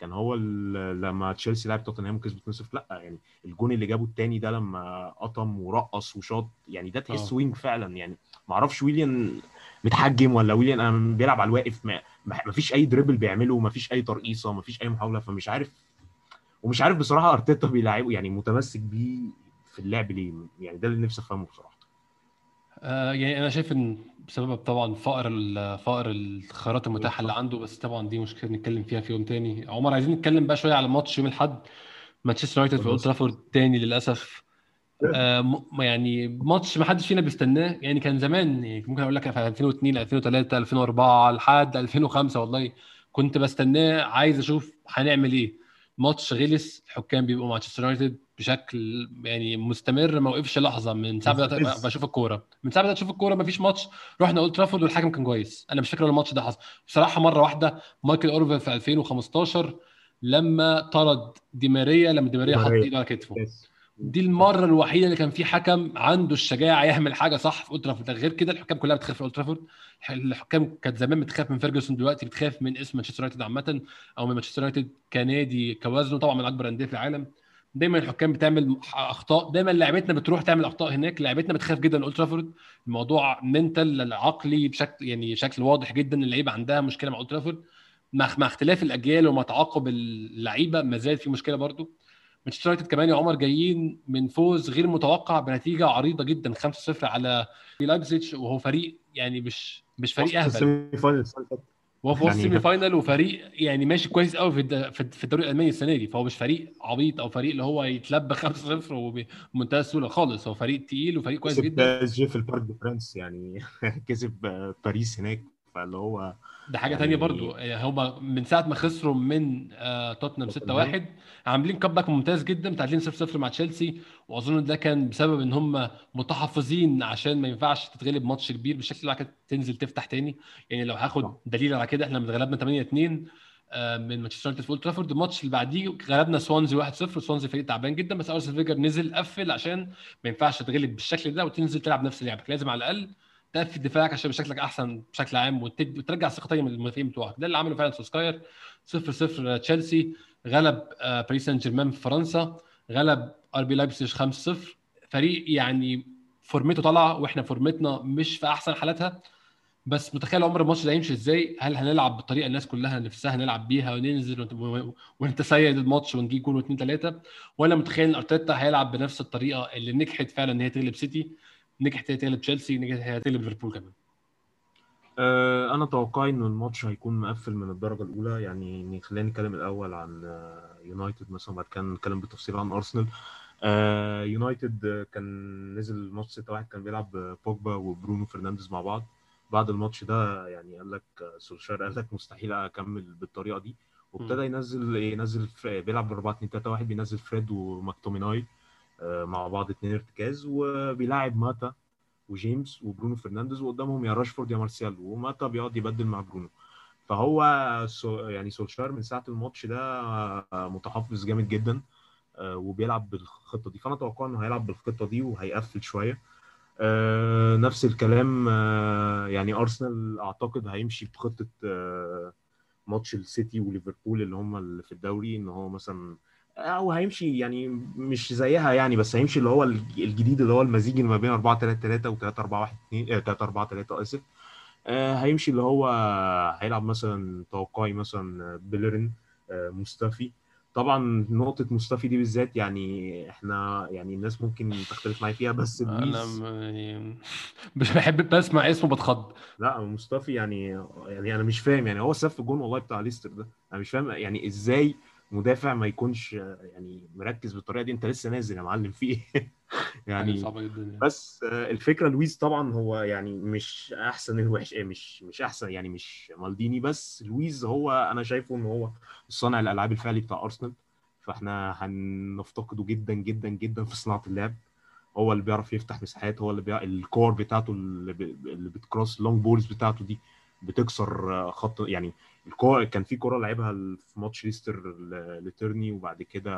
كان هو لما تشيلسي لعب توتنهام وكسبت 2-0 لأ يعني الجون اللي جابه التاني ده لما قطم ورقص وشاط يعني ده تحس آه. wing فعلا يعني ما أعرفش ويليان متحجم ولا ويليان أنا بيلعب على الواقف ما ما فيش أي dribble بيعمله ما فيش أي ترقيصة ما فيش أي محاولة فمش عارف ومش عارف بصراحة أرتيتا بيلعبه يعني متمسك بيه في اللعب ليه يعني ده اللي نفسي أفهمه بصراحة آه، يعني أنا شايف إن بسبب طبعا فقر فقر الخيارات المتاحة اللي عنده بس طبعا دي مشكلة نتكلم فيها في يوم تاني. عمر عايزين نتكلم بقى شوية على ماتش يوم الأحد مانشستر يونايتد في أولد ترافورد تاني للأسف. آه يعني ماتش ما حدش فينا بيستناه. يعني كان زمان يعني ممكن أقول لك في 2002 2003 2004 لحد 2005 والله كنت بستناه. عايز أشوف هنعمل إيه. ماتش غلس الحكام بيبقوا مانشستر يونايتد بشكل يعني مستمر ما وقفش لحظة. من ساعة بدأت. بشوف الكورة. من ساعة بدأت أشوف الكورة ما فيش ماتش رحنا اولد ترافورد والحكم كان كويس. أنا مش فاكر الماتش ده حصل. بصراحة مرة واحدة مايكل اوليفر في 2015 لما طرد دي ماريا لما دي ماريا حط. إيده على كتفه. دي المرة الوحيدة اللي كان في حكم عنده الشجاعة يعمل حاجة صح في أولد ترافورد. غير كده الحكام كلها بتخاف في أولد الحكام كانت زمان بتخاف من فيرجسون دلوقتي بتخاف من اسم مانشستر يونايتد عامة أو من مانشستر يونايتد كنادي كوزنه طبعا من أكبر الانديه في العالم. دايما الحكام بتعمل أخطاء. دايما لعيبتنا بتروح تعمل أخطاء هناك. لعيبتنا بتخاف جدا من أولد ترافورد. الموضوع mental عقلي بشكل يعني شكل واضح جدا. اللعيبة عندها مشكلة مع أولد ترافورد. مع اختلاف الأجيال ومع تعاقب اللعيبة ما زال في مشكلة برضو. مانشستر يونايتد كمان يا عمر جايين من فوز غير متوقع بنتيجة عريضة جدا 5-0 على لايبزيتش وهو فريق يعني مش مش فريق أهبل. ال semi وهو في وسط يعني- semi final وفريق يعني ماشي كويس قوي في في الدوري الألماني السنة دي. فهو مش فريق عبيط أو فريق اللي هو يتلبى 5-0 وبمنتهى السهولة خالص. هو فريق تقيل وفريق كويس كسب جدا. بي إس جي في البارك دي برانس يعني كسب باريس هناك. فاللي هو ده حاجة يعني- تانية برضو. هما من ساعة ما خسروا من آه، توتنهام 6-1 عاملين comeback ممتاز جدا متعادلين 0-0 مع تشيلسي. وأظن ده كان بسبب إن هم متحفظين عشان ما ينفعش تتغلب ماتش كبير بالشكل اللي كده تنزل تفتح تاني. يعني لو هاخد. دليل على كده إحنا اتغلبنا 8-2 آه، من مانشستر يونايتد في أولد ترافورد الماتش اللي بعديه غلبنا سوانزي 1-0 سوانزي فريق تعبان جدا بس أرسين فينجر نزل قفل عشان ما ينفعش تتغلب بالشكل ده وتنزل تلعب نفس لعبك لازم على الأقل تقفل دفاعك عشان شكلك أحسن بشكل عام وترجع ثقة تاني من المدافعين بتوعك. ده اللي عمله فعلا سولشاير. 0 0 تشيلسي. غلب آه، باريس سان جيرمان في فرنسا. غلب آر بي لايبسيج 5 0 فريق يعني فورمته طالعة وإحنا فورمتنا مش في أحسن حالاتها. بس متخيل عمر الماتش ده هيمشي إزاي؟ هل هنلعب بالطريقة الناس كلها نفسها نلعب بيها وننزل وانت سيد الماتش ونجيب جول واثنين ثلاثة ولا متخيل إن أرتيتا هيلعب بنفس الطريقة اللي نجحت فعلا إن هي تغلب سيتي؟ نجحت هي تغلب تشيلسي نجحت هي تغلب ليفربول كمان. أه أنا توقعي ان الماتش هيكون مقفل من الدرجة الأولى يعني خلينا نتكلم الأول عن يونايتد مثلا بعد كده نتكلم بالتفصيل عن أرسنال. آه يونايتد كان نزل الماتش 6 1 كان بيلعب بوجبا وبرونو فرنانديز مع بعض. بعد الماتش ده يعني قال لك سولشار قال لك مستحيل أكمل بالطريقة دي. وابتدى ينزل ينزل بيلعب ب 4 2 3 1 بينزل فريد وماكتوميناي. آه مع بعض اثنين ارتكاز وبيلاعب ماتا وجيمس وبرونو فرنانديز وقدامهم يا راشفورد يا مارسيال وماتا بيقعد يبدل مع برونو. فهو يعني سولشار من ساعة الماتش ده متحفظ جامد جدا وبيلعب بالخطة دي. فأنا أتوقع إنه هيلعب بالخطة دي وهيقفل شوية. آه نفس الكلام آه يعني أرسنال أعتقد هيمشي بخطة آه ماتش السيتي وليفربول اللي هم اللي في الدوري إن هو مثلا أو هيمشي يعني مش زيها يعني بس هيمشي اللي هو الجديد اللي هو المزيج ما بين 4 3 3 و 3 4 1 2 3 4 3 اسف هيمشي اللي هو هيلعب مثلا توقعي مثلا بيلرين مصطفي طبعا نقطة مصطفي دي بالذات يعني إحنا يعني الناس ممكن تختلف معايا فيها بس أنا مش بحب بسمع اسمه بتخض. لا مصطفي يعني يعني أنا مش فاهم يعني هو شفت الجون والله بتاع ليستر ده. أنا مش فاهم يعني إزاي مدافع ما يكونش يعني مركز بالطريقة دي انت لسه نازل يا معلم في إيه يعني صعبة جدا يعني. بس الفكرة لويز طبعا هو يعني مش أحسن الوحش مش مش أحسن يعني مش مالديني بس لويز هو أنا شايفه إن هو صانع الألعاب الفعلي بتاع أرسنال فإحنا هنفتقده جدا جدا جدا في صناعة اللعب هو اللي بيعرف يفتح مساحات هو اللي بيعرف الكور بتاعته اللي, بت cross long balls بتاعته دي بتكسر خط يعني الكور كان في كوره لعبها في ماتش ليستر لتيرني وبعد كده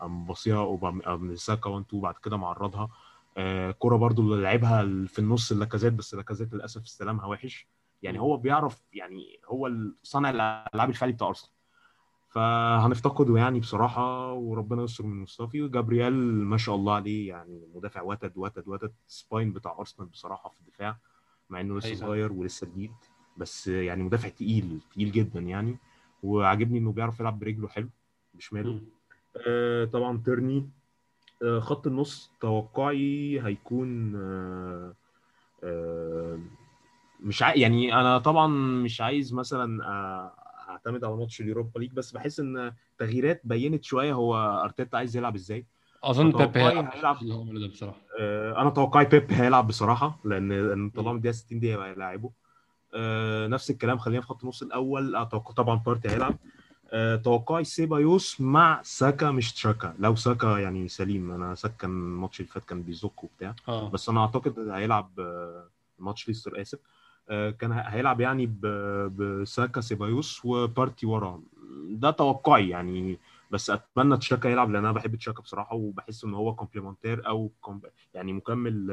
قام باصيها قام ساكا 1 2 بعد كده معرضها. آه كوره برضو اللي لعبها في النص للاكازيت بس اللاكازيت للأسف استلامها وحش. يعني هو بيعرف يعني هو صانع الألعاب الفعلي بتاع أرسنال. فهنفتقده يعني بصراحة وربنا يستر من مصطفي. وجابرييل ما شاء الله عليه يعني مدافع وتد وتد وتد. spine بتاع أرسنال بصراحة في الدفاع مع إنه لسه صغير ولسه جديد. بس يعني مدافع تقيل تقيل جدا يعني. وعاجبني إنه بيعرف يلعب برجله حلو بشماله. آه طبعا تيرني آه خط النص توقعي هيكون آه آه مش ع... يعني أنا طبعا مش عايز مثلا آه أعتمد على ماتش اليوروبا ليج بس بحس إن تغييرات بينت شوية هو أرتيتا عايز يلعب إزاي. أظن بيب هيلعب اللي ده بصراحة. آه أنا توقعي بيب هيلعب بصراحة لأن طالما الدقيقه 60 دي هيلاعبه. آه نفس الكلام خلينا في خط النص الأول أتوقع طبعا بارتي هيلعب. أه توقعي سيبايوس مع ساكا مش تشاكا لو ساكا يعني سليم. أنا ساكا كان الماتش اللي فات كان بيزك وبتاع. آه. بس أنا أعتقد هيلعب ماتش ليستر آسف. كان هيلعب يعني بساكا سيبايوس وبارتي ورا. ده توقعي يعني. بس أتمنى تشاكا يلعب لأن أنا بحب تشاكا بصراحة وبحس إن هو complementary أو يعني مكمل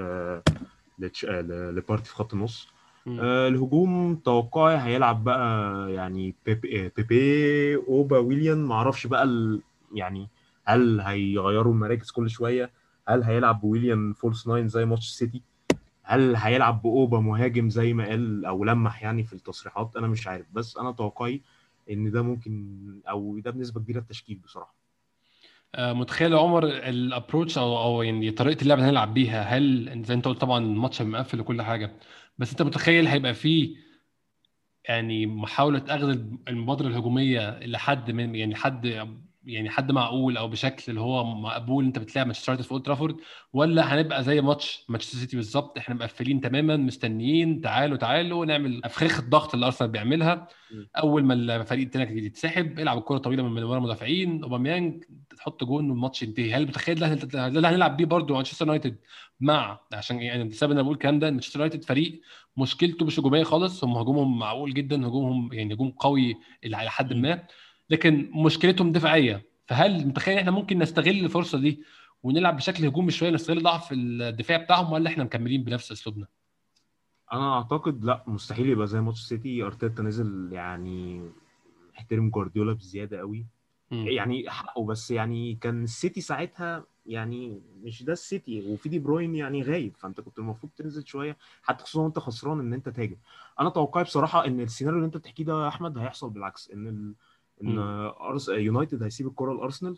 لبارتي في خط النص. آه الهجوم توقعي هيلعب بقى يعني بيبي, بيبي أوبا ويليام ما أعرفش بقى ال... يعني هل هيغيروا المراكز كل شوية؟ هل هيلعب بويليام false nine زي ماتش السيتي هل هيلعب بأوبا مهاجم زي ما قال أو لمح يعني في التصريحات؟ أنا مش عارف. بس أنا توقعي إن ده ممكن أو ده بنسبة كبيرة التشكيل بصراحة. متخيل يا عمر الابروتش أو أو يعني طريقة اللعب اللي هنلعب بيها. هل زي انت قلت طبعا الماتش مقفل وكل حاجة بس انت متخيل هيبقى فيه يعني محاولة أخذ المبادرة الهجومية لحد من يعني حد يعني حد معقول أو بشكل اللي هو مقبول أنت بتلاعب مانشستر يونايتد في أولد ترافورد ولا هنبقى زي ماتش مانشستر سيتي بالظبط إحنا مقفلين تماما مستنيين تعالوا تعالوا نعمل أفخاخ الضغط اللي أرسنال بيعملها. أول ما الفريق التاني يتسحب العب الكرة طويلة من ورا المدافعين. أوباميانج تحط جون والماتش ينتهي. هل متخيل ده اللي هنلعب بيه برضه مانشستر يونايتد؟ مع عشان يعني السبب أنا بقول الكلام ده مانشستر يونايتد فريق مشكلته مش هجومية خالص هم هجومهم معقول جدا هجومهم يعني هجوم قوي إلى حد ما. لكن مشكلتهم دفاعية فهل متخيل إحنا ممكن نستغل الفرصة دي ونلعب بشكل هجومي شوية نستغل ضعف الدفاع بتاعهم ولا إحنا مكملين بنفس أسلوبنا؟ أنا أعتقد لأ مستحيل يبقى زي ماتش سيتي أرتيتا نزل يعني احترم جوارديولا بزيادة قوي مم. يعني حقه بس يعني كان السيتي ساعتها يعني مش ده السيتي وفي دي بروين يعني غايب فأنت كنت المفروض تنزل شوية حتى خصوصا وأنت خسران إن أنت تهاجم أنا توقعي بصراحة إن السيناريو اللي أنت بتحكيه ده يا أحمد هيحصل بالعكس إن. ان. أرس... يونايتد هيسيب الكرة لأرسنال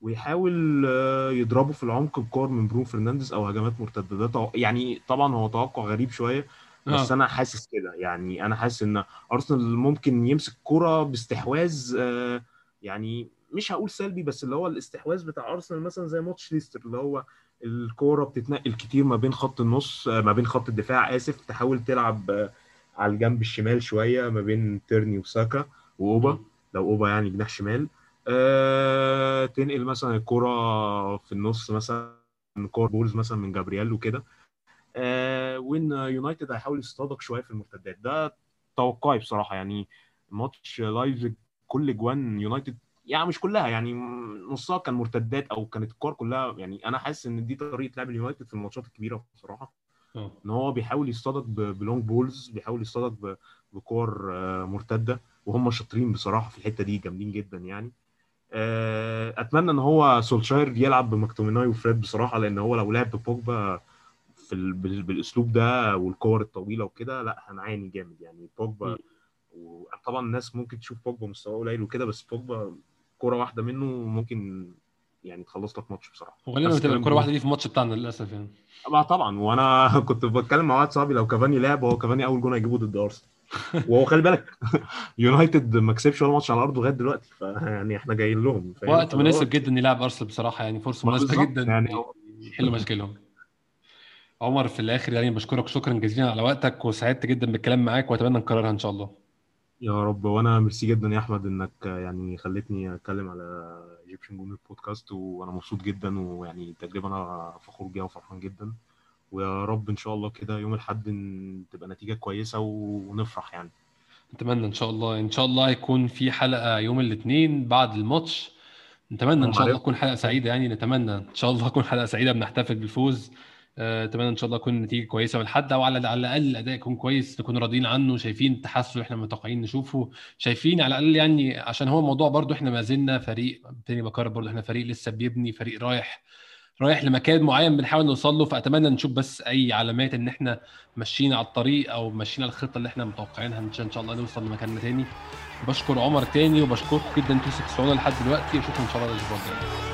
ويحاول آه، يضربه في العمق بكور من برونو فرنانديز أو هجمات مرتدة. ده تو... يعني طبعا هو توقع غريب شوية بس آه أنا حاسس كده. يعني أنا حاسس إن أرسنال ممكن يمسك كرة باستحواذ آه، يعني مش هقول سلبي بس اللي هو الاستحواذ بتاع أرسنال مثلا زي ماتش ليستر اللي هو الكورة بتتنقل كتير ما بين خط النص آه، ما بين خط الدفاع. آسف تحاول تلعب آه، على الجنب الشمال شوية ما بين تيرني وساكا وأوبا. لو أوبا يعني جناح شمال. آه، تنقل مثلا الكوره في النص مثلا through balls مثلا من جابرييل وكده. آه، وإن يونايتد هيحاول يصطادك شوية في المرتدات. ده توقعي بصراحة. يعني ماتش لايبزيج كل جوان يونايتد يعني مش كلها يعني نصها كان مرتدات أو كانت الكور كلها. يعني أنا حاسس إن دي طريقة لعب اليونايتد في الماتشات الكبيرة بصراحة. آه. إن هو بيحاول يصطادك ب long balls بيحاول يصطادك بكور آه، مرتدة وهم شاطرين بصراحة في الحتة دي جامدين جدا يعني. آه، أتمنى إن هو سولشاير يلعب بمكتوميناي وفريد بصراحة لأن هو لو لعب ببوجبا في ال... بال- بالأسلوب ده والكور الطويلة وكده لأ هنعاني جامد يعني. بوجبا. وطبعا الناس ممكن تشوف بوجبا مستواه قليل وكده بس بوجبا كورة واحدة منه ممكن يعني تخلص لك ماتش بصراحة. وغالبا بتبقى واحدة برونو دي في الماتش بتاعنا للأسف يعني. طبعا وأنا كنت بتكلم مع واحد صاحبي لو كافاني لعب هو كافاني أول جون هيجيبه ضد أرسنال. وهو خلي بالك يونايتد ما كسبش ولا ماتش على ارضه لغاية دلوقتي فيعني إحنا جايين لهم وقت مناسب جدا يلعب أرسنال بصراحة يعني مناسبة بالظبط جدا يعني يحلوا مشاكلهم عمر في الآخر يعني بشكرك شكرا جزيلا على وقتك وسعدت جدا بالكلام معاك وأتمنى نكررها إن شاء الله. يا رب وأنا ميرسي جدا يا أحمد إنك يعني خلتني أتكلم على Egyptian Gooner Podcast وأنا مبسوط جدا ويعني تجربة أنا فخور بيها وفرحان جدا. ويا رب إن شاء الله كده يوم الأحد تبقى نتيجة كويسة ونفرح يعني. نتمنى إن شاء الله إن شاء الله يكون في حلقة يوم الاثنين بعد الماتش. نتمنى إن شاء الله تكون حلقة سعيدة يعني نتمنى إن شاء الله تكون حلقة سعيدة بنحتفل بالفوز. آه، اتمنى إن شاء الله تكون النتيجه كويسة من حد أو على على الأقل الاداء يكون كويس نكون راضيين عنه شايفين التحسن اللي إحنا متوقعين نشوفه. شايفين على الأقل يعني عشان هو الموضوع برضو إحنا ما زلنا فريق تاني بكرر برضو إحنا فريق لسه بيبني فريق رايح. رايح لمكان معين بنحاول نوصل له فأتمنى نشوف بس أي علامات إن إحنا ماشيين على الطريق أو ماشيين على الخطة اللي إحنا متوقعينها إن شاء الله نوصل لمكاننا تاني. بشكر عمر تاني وبشكركم جدا أنتوا بتسمعونا لحد دلوقتي واشوفكم إن شاء الله الأسبوع الجاي.